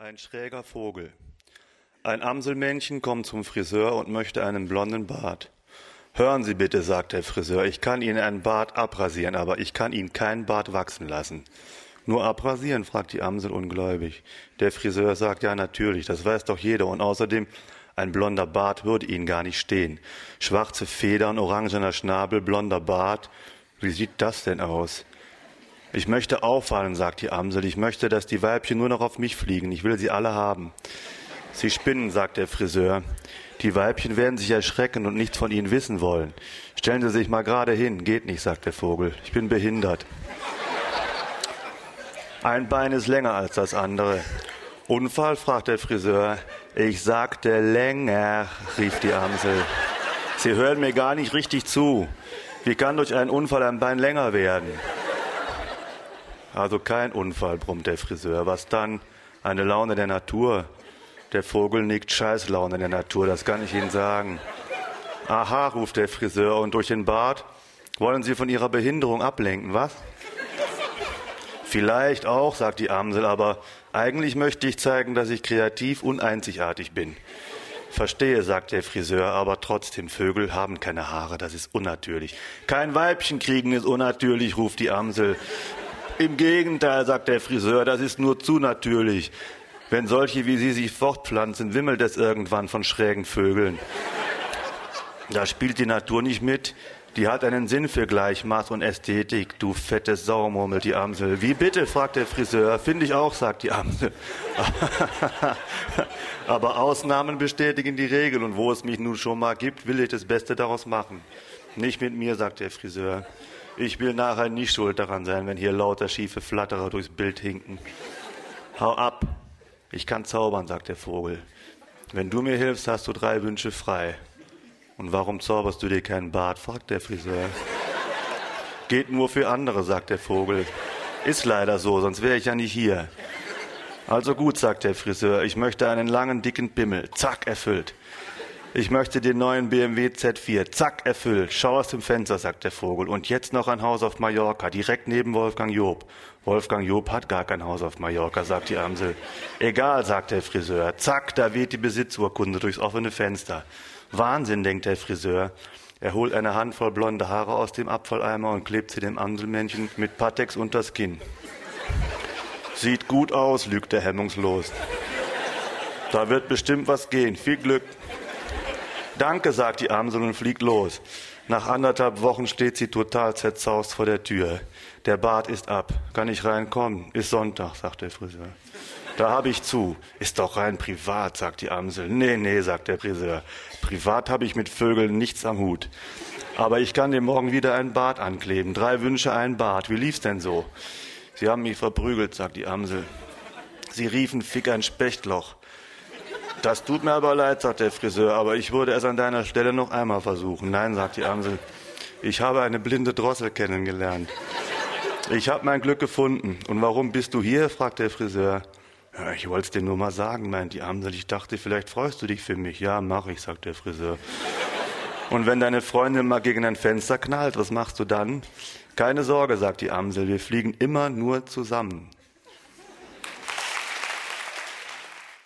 Ein schräger Vogel. Ein Amselmännchen kommt zum Friseur und möchte einen blonden Bart. Hören Sie bitte, sagt der Friseur, ich kann Ihnen einen Bart abrasieren, aber ich kann Ihnen keinen Bart wachsen lassen. Nur abrasieren, fragt die Amsel ungläubig. Der Friseur sagt, ja natürlich, das weiß doch jeder. Und außerdem, ein blonder Bart würde Ihnen gar nicht stehen. Schwarze Federn, orangener Schnabel, blonder Bart. Wie sieht das denn aus? Ich möchte auffallen, sagt die Amsel. Ich möchte, dass die Weibchen nur noch auf mich fliegen. Ich will sie alle haben. Sie spinnen, sagt der Friseur. Die Weibchen werden sich erschrecken und nichts von ihnen wissen wollen. Stellen Sie sich mal gerade hin. Geht nicht, sagt der Vogel. Ich bin behindert. Ein Bein ist länger als das andere. Unfall, fragt der Friseur. Ich sagte länger, rief die Amsel. Sie hören mir gar nicht richtig zu. Wie kann durch einen Unfall ein Bein länger werden? Also kein Unfall, brummt der Friseur. Was dann? Eine Laune der Natur. Der Vogel nickt Scheißlaune der Natur, das kann ich Ihnen sagen. Aha, ruft der Friseur, und durch den Bart wollen Sie von Ihrer Behinderung ablenken, was? Vielleicht auch, sagt die Amsel, aber eigentlich möchte ich zeigen, dass ich kreativ und einzigartig bin. Verstehe, sagt der Friseur, aber trotzdem, Vögel haben keine Haare, das ist unnatürlich. Kein Weibchen kriegen ist unnatürlich, ruft die Amsel. Im Gegenteil, sagt der Friseur, das ist nur zu natürlich. Wenn solche wie Sie sich fortpflanzen, wimmelt es irgendwann von schrägen Vögeln. Da spielt die Natur nicht mit. Die hat einen Sinn für Gleichmaß und Ästhetik. Du fette Sau, murmelt die Amsel. Wie bitte, fragt der Friseur. Finde ich auch, sagt die Amsel. Aber Ausnahmen bestätigen die Regel und wo es mich nun schon mal gibt, will ich das Beste daraus machen. Nicht mit mir, sagt der Friseur. Ich will nachher nicht schuld daran sein, wenn hier lauter schiefe Flatterer durchs Bild hinken. Hau ab. Ich kann zaubern, sagt der Vogel. Wenn du mir hilfst, hast du drei Wünsche frei. Und warum zauberst du dir keinen Bart? fragt der Friseur. Geht nur für andere, sagt der Vogel. Ist leider so, sonst wäre ich ja nicht hier. Also gut, sagt der Friseur, ich möchte einen langen, dicken Bimmel. Zack, erfüllt. Ich möchte den neuen BMW Z4. Zack, erfüllt. Schau aus dem Fenster, sagt der Vogel. Und jetzt noch ein Haus auf Mallorca, direkt neben Wolfgang Job. Wolfgang Job hat gar kein Haus auf Mallorca, sagt die Amsel. Egal, sagt der Friseur. Zack, da weht die Besitzurkunde durchs offene Fenster. Wahnsinn, denkt der Friseur. Er holt eine Handvoll blonde Haare aus dem Abfalleimer und klebt sie dem Amselmännchen mit Patex unters Kinn. Sieht gut aus, lügt er hemmungslos. Da wird bestimmt was gehen. Viel Glück. Danke, sagt die Amsel und fliegt los. Nach anderthalb Wochen steht sie total zerzaust vor der Tür. Der Bart ist ab. Kann ich reinkommen? Ist Sonntag, sagt der Friseur. Da habe ich zu. Ist doch rein privat, sagt die Amsel. Nee, nee, sagt der Friseur. Privat habe ich mit Vögeln nichts am Hut. Aber ich kann dir morgen wieder ein Bart ankleben. Drei Wünsche, ein Bart. Wie lief's denn so? Sie haben mich verprügelt, sagt die Amsel. Sie riefen, fick ein Spechtloch. Das tut mir aber leid, sagt der Friseur, aber ich würde es an deiner Stelle noch einmal versuchen. Nein, sagt die Amsel, ich habe eine blinde Drossel kennengelernt. Ich habe mein Glück gefunden. Und warum bist du hier? fragt der Friseur. Ja, ich wollte es dir nur mal sagen, meint die Amsel. Ich dachte, vielleicht freust du dich für mich. Ja, mach ich, sagt der Friseur. Und wenn deine Freundin mal gegen ein Fenster knallt, was machst du dann? Keine Sorge, sagt die Amsel, wir fliegen immer nur zusammen.